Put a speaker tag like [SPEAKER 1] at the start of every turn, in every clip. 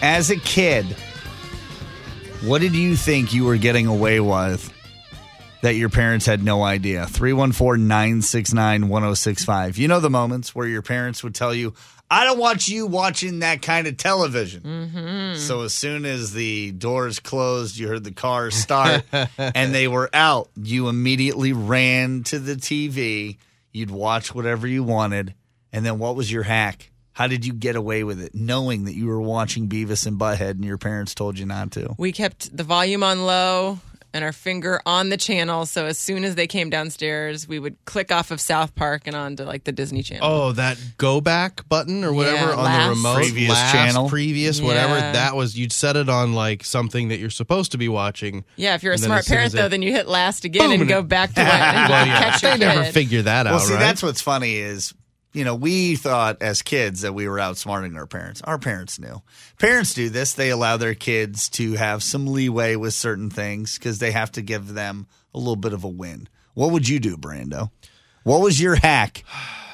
[SPEAKER 1] As a kid, what did you think you were getting away with that your parents had no idea? 314 969 1065. You know the moments where your parents would tell you, I don't want you watching that kind of television.
[SPEAKER 2] Mm-hmm.
[SPEAKER 1] So as soon as the doors closed, you heard the car start and they were out, you immediately ran to the TV. You'd watch whatever you wanted. And then what was your hack? How did you get away with it, knowing that you were watching Beavis and Butthead and your parents told you not to?
[SPEAKER 2] We kept the volume on low and our finger on the channel. So as soon as they came downstairs, we would click off of South Park and onto like the Disney Channel.
[SPEAKER 3] Oh, that go back button or whatever
[SPEAKER 2] Yeah,
[SPEAKER 3] on
[SPEAKER 2] last.
[SPEAKER 3] the remote,
[SPEAKER 1] Previous
[SPEAKER 3] last,
[SPEAKER 1] channel.
[SPEAKER 3] previous, whatever.
[SPEAKER 2] Yeah.
[SPEAKER 3] That was you'd set it on like something that you're supposed to be watching.
[SPEAKER 2] Yeah, if you're a
[SPEAKER 3] And then
[SPEAKER 2] smart
[SPEAKER 3] as soon
[SPEAKER 2] parent
[SPEAKER 3] as
[SPEAKER 2] though,
[SPEAKER 3] they-
[SPEAKER 2] then you hit last again
[SPEAKER 3] Boom,
[SPEAKER 2] and
[SPEAKER 3] and
[SPEAKER 2] go
[SPEAKER 3] it-
[SPEAKER 2] back to what and
[SPEAKER 3] Well, yeah,
[SPEAKER 2] catch your
[SPEAKER 3] they never
[SPEAKER 2] kid.
[SPEAKER 3] figure that out,
[SPEAKER 1] Well, see,
[SPEAKER 3] right?
[SPEAKER 1] that's what's funny is, you know, we thought as kids that we were outsmarting our parents. Our parents knew. Parents do this. They allow their kids to have some leeway with certain things because they have to give them a little bit of a win. What would you do, Brando? What was your hack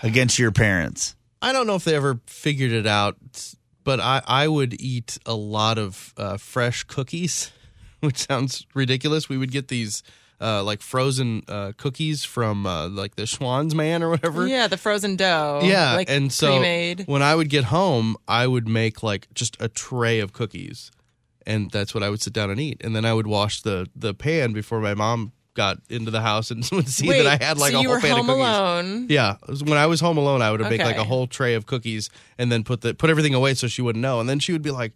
[SPEAKER 1] against your parents?
[SPEAKER 3] I don't know if they ever figured it out, but I, I would eat a lot of uh, fresh cookies, which sounds ridiculous. We would get these uh, like frozen uh, cookies from uh, like the Schwan's Man or whatever.
[SPEAKER 2] Yeah, the frozen dough.
[SPEAKER 3] Yeah,
[SPEAKER 2] like
[SPEAKER 3] and so
[SPEAKER 2] pre-made.
[SPEAKER 3] when I would get home, I would make like just a tray of cookies, and that's what I would sit down and eat. And then I would wash the the pan before my mom got into the house and would see
[SPEAKER 2] Wait,
[SPEAKER 3] that I had like
[SPEAKER 2] so
[SPEAKER 3] a whole pan of cookies.
[SPEAKER 2] alone.
[SPEAKER 3] Yeah, when I was home alone, I would make like a whole tray of cookies and then put the put everything away so she wouldn't know. And then she would be like,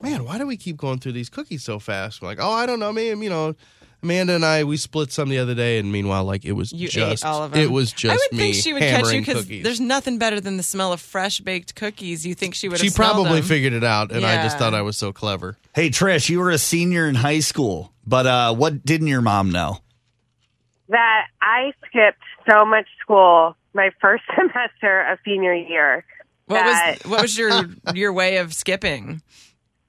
[SPEAKER 3] "Man, why do we keep going through these cookies so fast?" We're like, "Oh, I don't know, man. You know, Amanda and I we split some the other day, and meanwhile, like it was
[SPEAKER 2] You
[SPEAKER 3] just
[SPEAKER 2] ate all of them.
[SPEAKER 3] it was just
[SPEAKER 2] I would
[SPEAKER 3] me
[SPEAKER 2] think she would catch you
[SPEAKER 3] hammering
[SPEAKER 2] because
[SPEAKER 3] cookies.
[SPEAKER 2] there's nothing better than the smell of fresh baked cookies. You think she would?
[SPEAKER 3] she
[SPEAKER 2] have smelled
[SPEAKER 3] probably
[SPEAKER 2] them.
[SPEAKER 3] figured it out, and I just
[SPEAKER 2] Yeah.
[SPEAKER 3] thought I was so clever.
[SPEAKER 1] Hey, Trish, you were a senior in high school, but uh, what didn't your mom know?
[SPEAKER 4] that I skipped so much school my first semester of senior year.
[SPEAKER 2] What
[SPEAKER 4] that-
[SPEAKER 2] was what was your your way of skipping?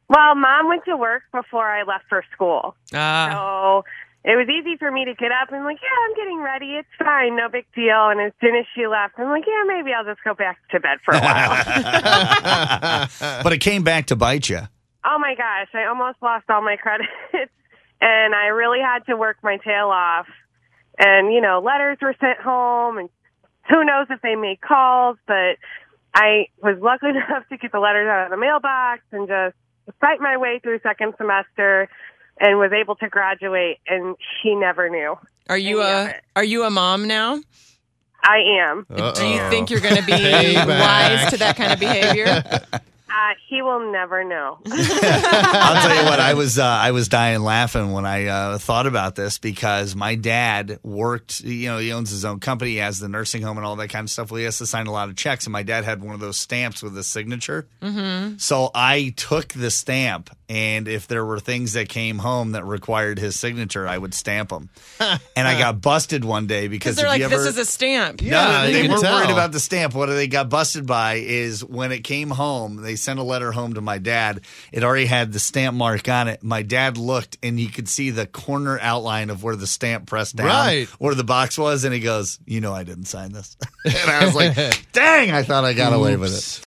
[SPEAKER 4] Well, mom went to work before I left for school.
[SPEAKER 2] Ah,
[SPEAKER 4] So it was easy for me to get up and like, yeah, I'm getting ready. It's fine, no big deal. And as soon as she left, I'm like, yeah, maybe I'll just go back to bed for a while.
[SPEAKER 1] but it came back to bite you.
[SPEAKER 4] oh my gosh, I almost lost all my credits. and I really had to work my tail off. And, you know, letters were sent home and who knows if they made calls, but I was lucky enough to get the letters out of the mailbox and just fight my way through second semester and was able to graduate and she never knew.
[SPEAKER 2] are you a are you a mom now?
[SPEAKER 4] I am.
[SPEAKER 2] Do you think you're going to be wise to that kind of behavior?
[SPEAKER 4] Uh, he will never know.
[SPEAKER 1] I'll tell you what, I was uh, I was dying laughing when I uh, thought about this because my dad worked. You know, he owns his own company, he has the nursing home and all that kind of stuff. Well, he has to sign a lot of checks, and my dad had one of those stamps with a signature. Mm-hmm. So I took the stamp, and if there were things that came home that required his signature, I would stamp them. and I got busted one day because
[SPEAKER 2] Because they're like,
[SPEAKER 1] ever,
[SPEAKER 2] this is a stamp.
[SPEAKER 1] no,
[SPEAKER 3] Yeah, you
[SPEAKER 1] they weren't
[SPEAKER 3] tell.
[SPEAKER 1] worried about the stamp. What they got busted by is when it came home, they sent a letter home to my dad. It already had the stamp mark on it. My dad looked and he could see the corner outline of where the stamp pressed down,
[SPEAKER 3] Right.
[SPEAKER 1] where the box was, and he goes, "You know, I didn't sign this." and I was like, "Dang, I thought I got away with it."